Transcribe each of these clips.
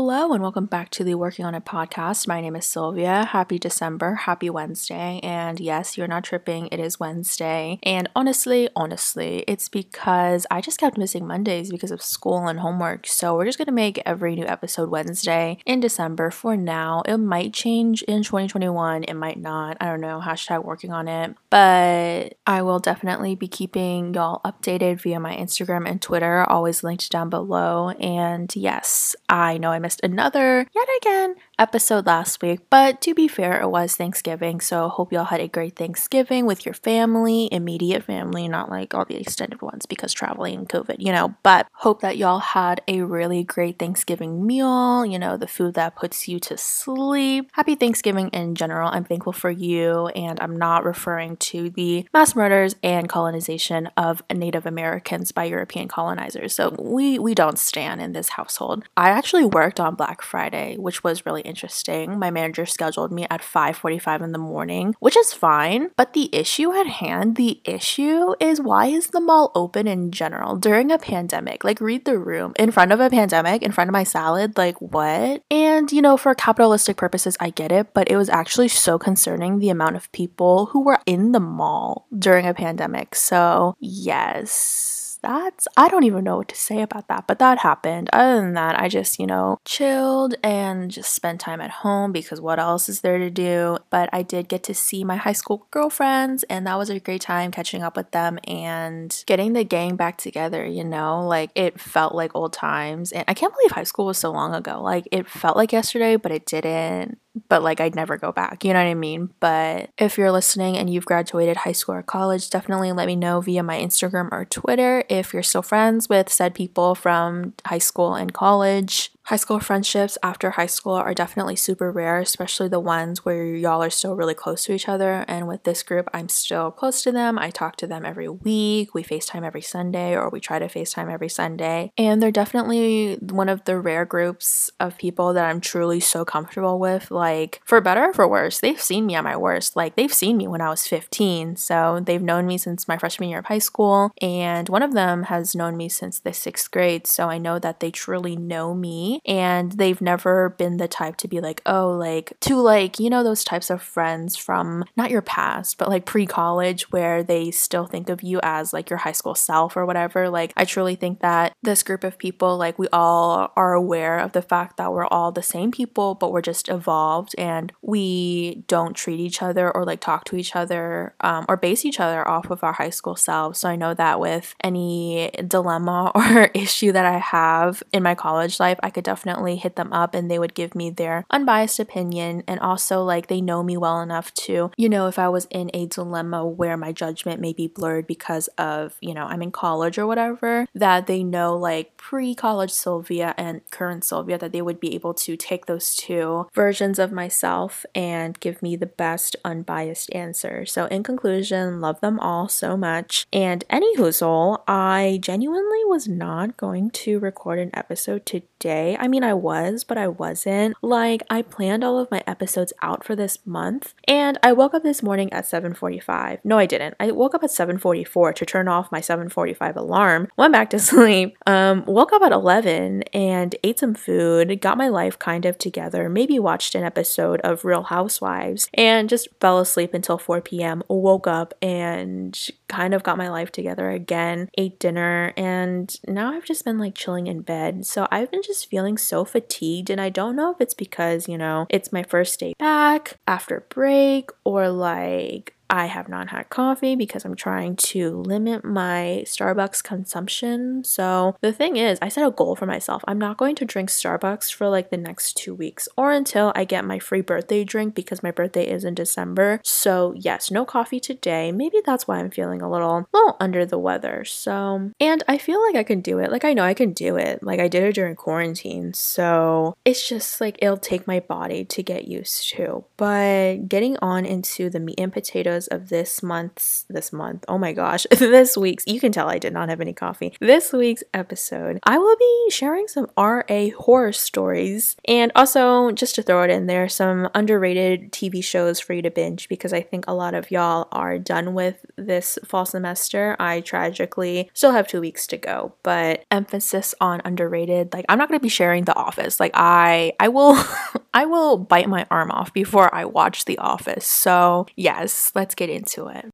Hello and welcome back to the Working on It podcast. My name is Sylvia. Happy December. Happy Wednesday. And yes, you're not tripping. It is Wednesday. And honestly, honestly, it's because I just kept missing Mondays because of school and homework. So we're just going to make every new episode Wednesday in December for now. It might change in 2021. It might not. I don't know. Hashtag working on it. But I will definitely be keeping y'all updated via my Instagram and Twitter, always linked down below. And yes, I know I missed another, yet again, episode last week. But to be fair, it was Thanksgiving. So hope y'all had a great Thanksgiving with your family, immediate family, not like all the extended ones because traveling and COVID, you know. But hope that y'all had a really great Thanksgiving meal, you know, the food that puts you to sleep. Happy Thanksgiving in general. I'm thankful for you. And I'm not referring to the mass murders and colonization of Native Americans by European colonizers. So we, we don't stand in this household. I actually work on Black Friday, which was really interesting. My manager scheduled me at 5:45 in the morning, which is fine, but the issue at hand, the issue is why is the mall open in general during a pandemic? Like read the room in front of a pandemic, in front of my salad, like what? And you know, for capitalistic purposes, I get it, but it was actually so concerning the amount of people who were in the mall during a pandemic. So, yes that's, I don't even know what to say about that, but that happened. Other than that, I just, you know, chilled and just spent time at home because what else is there to do? But I did get to see my high school girlfriends, and that was a great time catching up with them and getting the gang back together, you know? Like it felt like old times. And I can't believe high school was so long ago. Like it felt like yesterday, but it didn't but like I'd never go back. You know what I mean? But if you're listening and you've graduated high school or college, definitely let me know via my Instagram or Twitter if you're still friends with said people from high school and college. High school friendships after high school are definitely super rare, especially the ones where y'all are still really close to each other. And with this group, I'm still close to them. I talk to them every week. We FaceTime every Sunday, or we try to FaceTime every Sunday. And they're definitely one of the rare groups of people that I'm truly so comfortable with. Like, for better or for worse, they've seen me at my worst. Like, they've seen me when I was 15. So they've known me since my freshman year of high school. And one of them has known me since the sixth grade. So I know that they truly know me and they've never been the type to be like, oh, like to like, you know, those types of friends from not your past, but like pre college where they still think of you as like your high school self or whatever. Like, I truly think that this group of people, like, we all are aware of the fact that we're all the same people, but we're just evolved and we don't treat each other or like talk to each other um, or base each other off of our high school selves. So I know that with any dilemma or issue that I have in my college life, I could definitely hit them up and they would give me their unbiased opinion. And also, like, they know me well enough to, you know, if I was in a dilemma where my judgment may be blurred because of, you know, I'm in college or whatever, that they know, like, pre college Sylvia and current Sylvia, that they would be able to take those two versions of myself and give me the best unbiased answer. So, in conclusion, love them all so much. And any hoozle, I genuinely was not going to record an episode today. I mean, I was, but I wasn't. Like, I planned all of my episodes out for this month, and I woke up this morning at 7:45. No, I didn't. I woke up at 7:44 to turn off my 7:45 alarm. Went back to sleep. Um, woke up at 11 and ate some food. Got my life kind of together. Maybe watched an episode of Real Housewives, and just fell asleep until 4 p.m. Woke up and kind of got my life together again. Ate dinner, and now I've just been like chilling in bed. So I've been just feeling so fatigued, and I don't know if it's because, you know, it's my first day back after break or like I have not had coffee because I'm trying to limit my Starbucks consumption. So, the thing is, I set a goal for myself. I'm not going to drink Starbucks for like the next two weeks or until I get my free birthday drink because my birthday is in December. So, yes, no coffee today. Maybe that's why I'm feeling a little, little under the weather. So, and I feel like I can do it. Like, I know I can do it. Like, I did it during quarantine. So, it's just like it'll take my body to get used to. But getting on into the meat and potatoes because of this month's, this month, oh my gosh, this week's, you can tell I did not have any coffee. This week's episode, I will be sharing some RA horror stories and also, just to throw it in there, some underrated TV shows for you to binge because I think a lot of y'all are done with this fall semester. I tragically still have two weeks to go, but emphasis on underrated. Like, I'm not going to be sharing The Office. Like, I, I will, I will bite my arm off before I watch The Office. So, yes, let's get into it.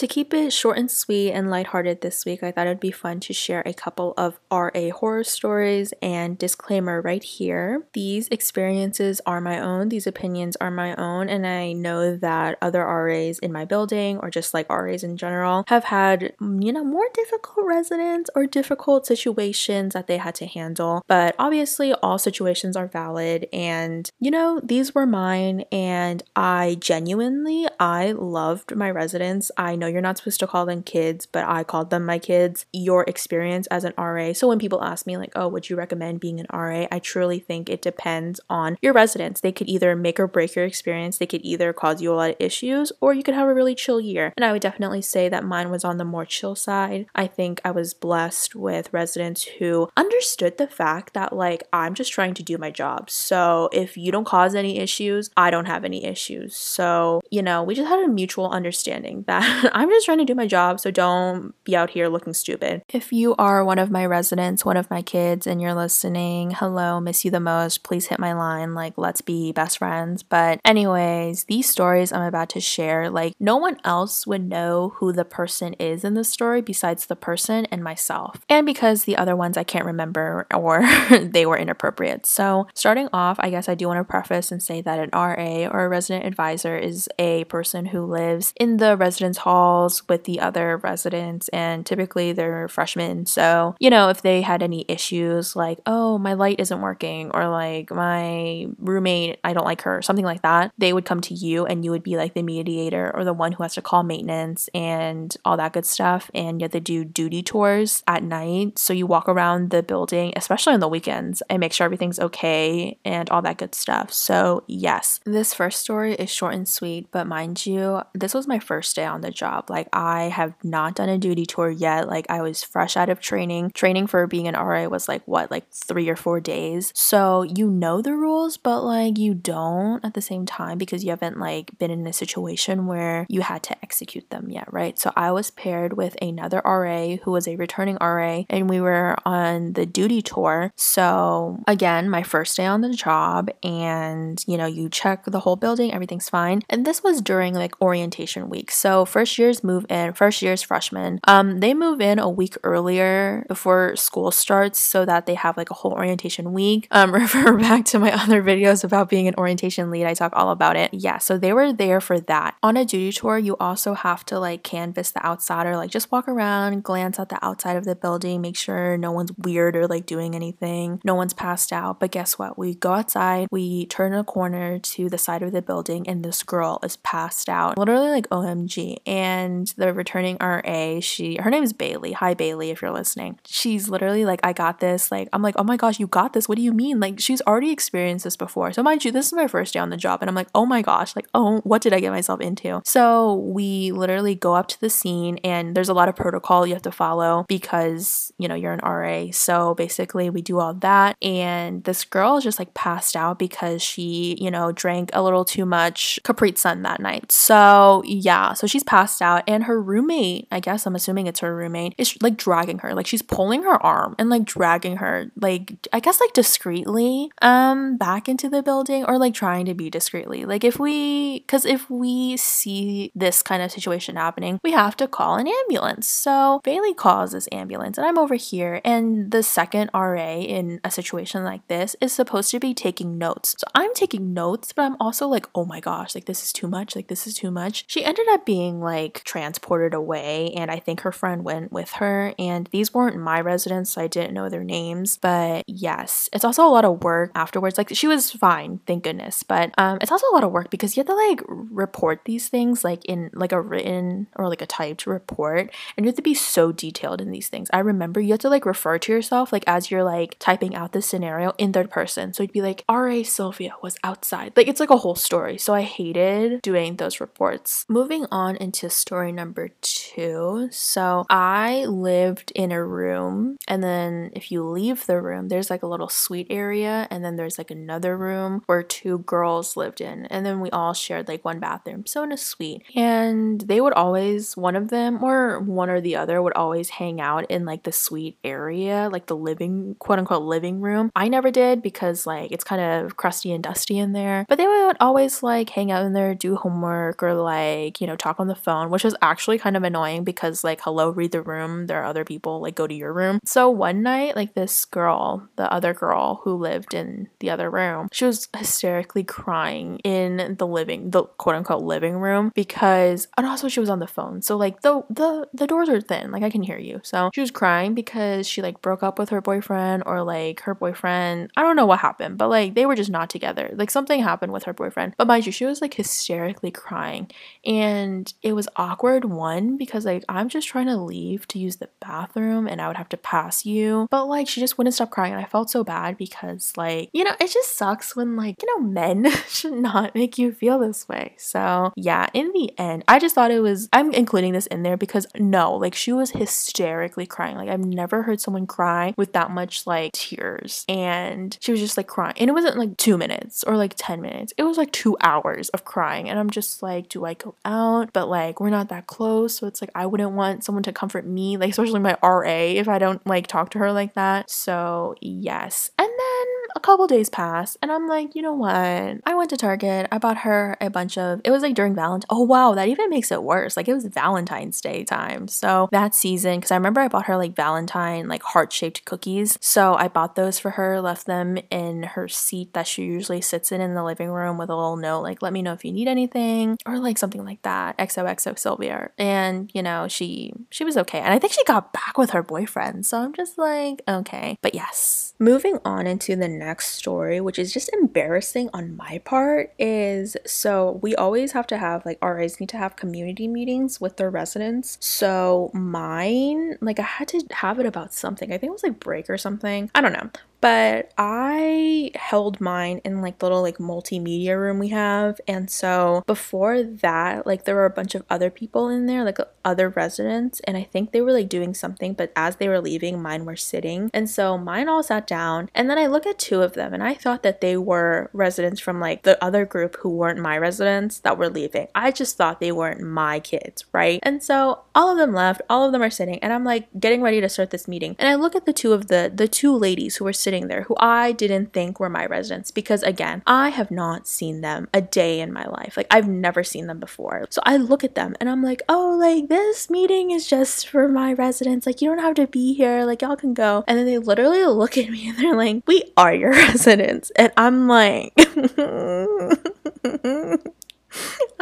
To keep it short and sweet and lighthearted this week, I thought it'd be fun to share a couple of RA horror stories and disclaimer right here. These experiences are my own, these opinions are my own, and I know that other RAs in my building or just like RAs in general have had, you know, more difficult residents or difficult situations that they had to handle. But obviously, all situations are valid, and you know, these were mine, and I genuinely I loved my residents. I know you're not supposed to call them kids, but I called them my kids. Your experience as an RA. So when people ask me, like, oh, would you recommend being an RA? I truly think it depends on your residents. They could either make or break your experience, they could either cause you a lot of issues, or you could have a really chill year. And I would definitely say that mine was on the more chill side. I think I was blessed with residents who understood the fact that, like, I'm just trying to do my job. So if you don't cause any issues, I don't have any issues. So, you know, we just had a mutual understanding that I'm just trying to do my job, so don't be out here looking stupid. If you are one of my residents, one of my kids, and you're listening, hello, miss you the most. Please hit my line. Like, let's be best friends. But, anyways, these stories I'm about to share, like, no one else would know who the person is in the story besides the person and myself. And because the other ones I can't remember or they were inappropriate. So, starting off, I guess I do want to preface and say that an RA or a resident advisor is a person who lives in the residence hall with the other residents, and typically they're freshmen. So, you know, if they had any issues like, oh, my light isn't working, or like my roommate, I don't like her, something like that, they would come to you and you would be like the mediator or the one who has to call maintenance and all that good stuff. And you have to do duty tours at night. So you walk around the building, especially on the weekends, and make sure everything's okay and all that good stuff. So, yes, this first story is short and sweet, but mind you, this was my first day on the job job. Like, I have not done a duty tour yet. Like, I was fresh out of training. Training for being an RA was like what, like three or four days. So, you know the rules, but like, you don't at the same time because you haven't like been in a situation where you had to execute them yet, right? So, I was paired with another RA who was a returning RA, and we were on the duty tour. So, again, my first day on the job, and you know, you check the whole building, everything's fine. And this was during like orientation week. So, first years move in, first year's freshmen, um, they move in a week earlier before school starts so that they have like a whole orientation week. Um, refer back to my other videos about being an orientation lead. I talk all about it. Yeah, so they were there for that. On a duty tour, you also have to like canvas the outside or like just walk around, glance at the outside of the building, make sure no one's weird or like doing anything, no one's passed out. But guess what? We go outside, we turn a corner to the side of the building, and this girl is passed out, literally like OMG. And and the returning RA, she her name is Bailey. Hi Bailey, if you're listening. She's literally like, I got this. Like, I'm like, oh my gosh, you got this. What do you mean? Like, she's already experienced this before. So mind you, this is my first day on the job, and I'm like, oh my gosh, like, oh, what did I get myself into? So we literally go up to the scene, and there's a lot of protocol you have to follow because you know you're an RA. So basically, we do all that, and this girl is just like passed out because she, you know, drank a little too much Capri Sun that night. So yeah, so she's passed out out and her roommate, I guess I'm assuming it's her roommate, is like dragging her. Like she's pulling her arm and like dragging her like I guess like discreetly um back into the building or like trying to be discreetly. Like if we cuz if we see this kind of situation happening, we have to call an ambulance. So Bailey calls this ambulance and I'm over here and the second RA in a situation like this is supposed to be taking notes. So I'm taking notes, but I'm also like, "Oh my gosh, like this is too much. Like this is too much." She ended up being like like transported away. And I think her friend went with her. And these weren't my residents, so I didn't know their names. But yes, it's also a lot of work afterwards. Like she was fine, thank goodness. But um, it's also a lot of work because you have to like report these things like in like a written or like a typed report. And you have to be so detailed in these things. I remember you have to like refer to yourself like as you're like typing out the scenario in third person. So you'd be like, R.A. Sylvia was outside. Like it's like a whole story. So I hated doing those reports. Moving on into story number two. So I lived in a room, and then if you leave the room, there's like a little suite area, and then there's like another room where two girls lived in, and then we all shared like one bathroom. So in a suite. And they would always, one of them or one or the other would always hang out in like the suite area, like the living, quote unquote, living room. I never did because like it's kind of crusty and dusty in there, but they would always like hang out in there, do homework, or like, you know, talk on the phone, which was actually kind of annoying because like, hello, read the room. There are other people, like, go to your room. So one night, like, this girl, the other girl who lived in the other room, she was hysterically crying in the living, the quote unquote living room because, and also she was on the phone. So like the the the doors are thin, like I can hear you. So she was crying because she like broke up with her boyfriend or like her boyfriend. I don't know what happened, but like they were just not together. Like something happened with her boyfriend. But mind you, she was like hysterically crying, and it was awkward. One because like I'm just trying to leave to use the bathroom, and I would have to pass you. But like she just wouldn't stop crying, and I felt so bad because like you know it just sucks when like you know men should not make you feel this way. So yeah, in the end, I just thought it was. I'm including this in there because no, like she was hysterically crying. Like I've never heard someone cry with that much like tears, and she was just like crying, and it wasn't like two minutes or like ten minutes. It was like two hours of crying, and I'm just like, do I go out? But like we're not that close, so it's like I wouldn't want someone to comfort me, like especially my RA, if I don't like talk to her like that. So yes, and then couple days pass and I'm like, you know what? I went to Target. I bought her a bunch of it was like during Valentine. Oh wow, that even makes it worse. Like it was Valentine's Day time. So that season, because I remember I bought her like Valentine, like heart-shaped cookies. So I bought those for her, left them in her seat that she usually sits in in the living room with a little note, like, let me know if you need anything, or like something like that. XOXO Sylvia. And, you know, she she was okay. And I think she got back with her boyfriend. So I'm just like, okay. But yes. Moving on into the next story, which is just embarrassing on my part, is so we always have to have like RAs need to have community meetings with their residents. So mine, like I had to have it about something. I think it was like break or something. I don't know but I held mine in like little like multimedia room we have. And so before that, like there were a bunch of other people in there, like other residents, and I think they were like doing something, but as they were leaving, mine were sitting. And so mine all sat down, and then I look at two of them and I thought that they were residents from like the other group who weren't my residents that were leaving. I just thought they weren't my kids, right? And so all of them left, all of them are sitting, and I'm like getting ready to start this meeting. And I look at the two of the the two ladies who were sitting sitting there who I didn't think were my residents because, again, I have not seen them a day in my life. Like, I've never seen them before. So I look at them and I'm like, oh, like, this meeting is just for my residents. Like, you don't have to be here. Like, y'all can go. And then they literally look at me and they're like, we are your residents. And I'm like,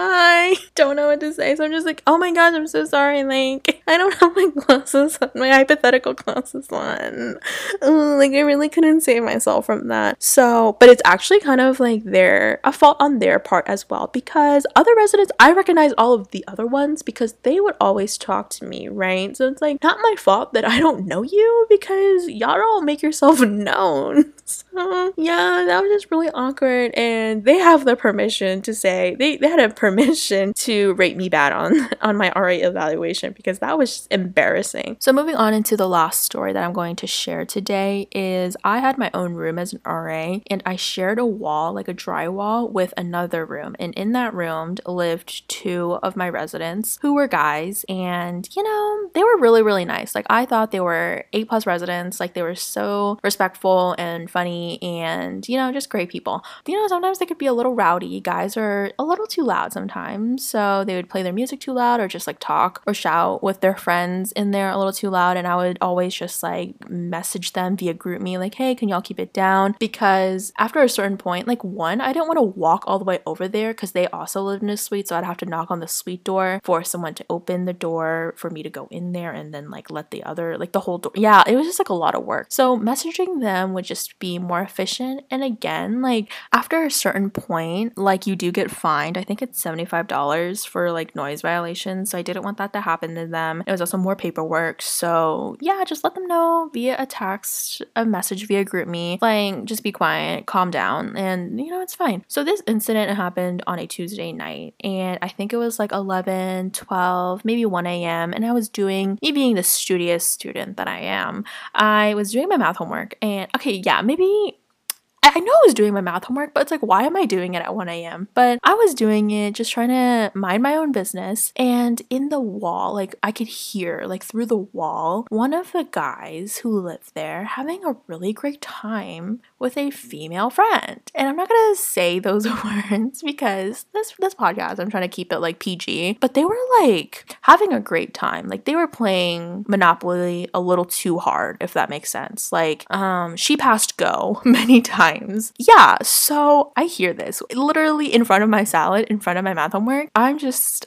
I don't know what to say. So I'm just like, oh my gosh, I'm so sorry. Like, I don't have my glasses on, my hypothetical glasses on. Like, I really couldn't save myself from that. So, but it's actually kind of like their, a fault on their part as well because other residents, I recognize all of the other ones because they would always talk to me, right? So it's like, not my fault that I don't know you because y'all all make yourself known. So, yeah, that was just really awkward. And they have the permission to say, they, they had a permission to rate me bad on on my RA evaluation because that was embarrassing. So moving on into the last story that I'm going to share today is I had my own room as an RA and I shared a wall, like a drywall, with another room. And in that room lived two of my residents who were guys and you know, they were really, really nice. Like I thought they were A plus residents, like they were so respectful and funny and you know, just great people. You know, sometimes they could be a little rowdy. Guys are a little too loud sometimes. So they would play their music too loud or just like talk or shout with their friends in there a little too loud. And I would always just like message them via GroupMe, like, hey, can y'all keep it down? Because after a certain point, like one, I didn't want to walk all the way over there because they also lived in a suite. So I'd have to knock on the suite door for someone to open the door for me to go in there and then like let the other, like the whole door. Yeah, it was just like a lot of work. So messaging them would just be more efficient. And again, like after a certain point, like you do get fined. I think it's $75 for like noise violations. So I didn't want that to happen to them. It was also more paperwork. So yeah, just let them know via a text, a message via GroupMe, like just be quiet, calm down, and you know, it's fine. So this incident happened on a Tuesday night, and I think it was like 11, 12, maybe 1 a.m. And I was doing, me being the studious student that I am, I was doing my math homework. And okay, yeah, maybe I know I was doing my math homework, but it's like, why am I doing it at 1 a.m.? But I was doing it just trying to mind my own business. And in the wall, like I could hear, like through the wall, one of the guys who lived there having a really great time with a female friend. And I'm not gonna say those words because this this podcast, I'm trying to keep it like PG. But they were like having a great time. Like they were playing Monopoly a little too hard, if that makes sense. Like, um, she passed go many times times. Yeah, so I hear this literally in front of my salad, in front of my math homework. I'm just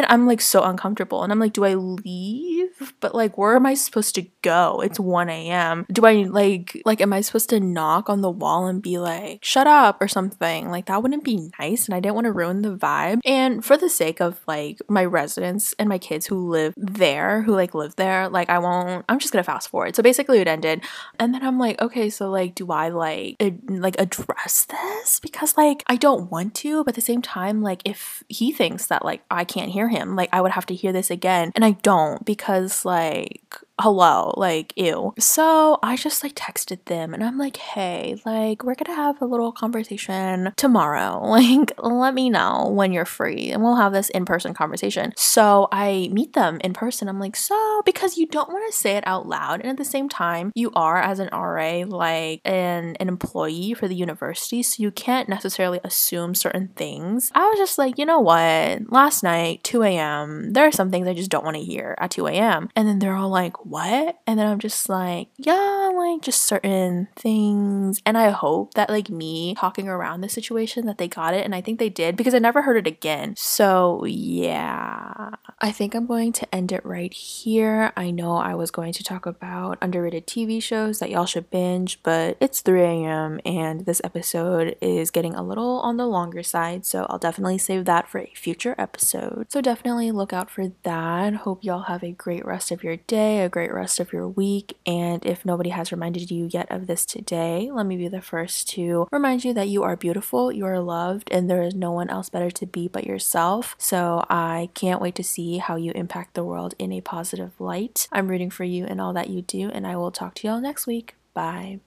and I'm like so uncomfortable. And I'm like, do I leave? But like, where am I supposed to go? It's 1 a.m. Do I like, like, am I supposed to knock on the wall and be like, shut up or something? Like, that wouldn't be nice. And I didn't want to ruin the vibe. And for the sake of like my residents and my kids who live there, who like live there, like, I won't, I'm just gonna fast forward. So basically, it ended. And then I'm like, okay, so like, do I like, ad- like address this? Because like, I don't want to, but at the same time, like, if he thinks that like I can't hear him. Like I would have to hear this again. And I don't because like hello, like, ew. So I just like texted them and I'm like, hey, like, we're gonna have a little conversation tomorrow. Like, let me know when you're free and we'll have this in person conversation. So I meet them in person. I'm like, so, because you don't wanna say it out loud. And at the same time, you are, as an RA, like an, an employee for the university. So you can't necessarily assume certain things. I was just like, you know what? Last night, 2 a.m., there are some things I just don't wanna hear at 2 a.m. And then they're all like, what? And then I'm just like, yeah, like just certain things. And I hope that like me talking around the situation that they got it. And I think they did because I never heard it again. So yeah, I think I'm going to end it right here. I know I was going to talk about underrated TV shows that y'all should binge, but it's 3 a.m. and this episode is getting a little on the longer side. So I'll definitely save that for a future episode. So definitely look out for that. Hope y'all have a great rest of your day, a great great rest of your week. And if nobody has reminded you yet of this today, let me be the first to remind you that you are beautiful, you are loved, and there is no one else better to be but yourself. So I can't wait to see how you impact the world in a positive light. I'm rooting for you and all that you do, and I will talk to y'all next week. Bye.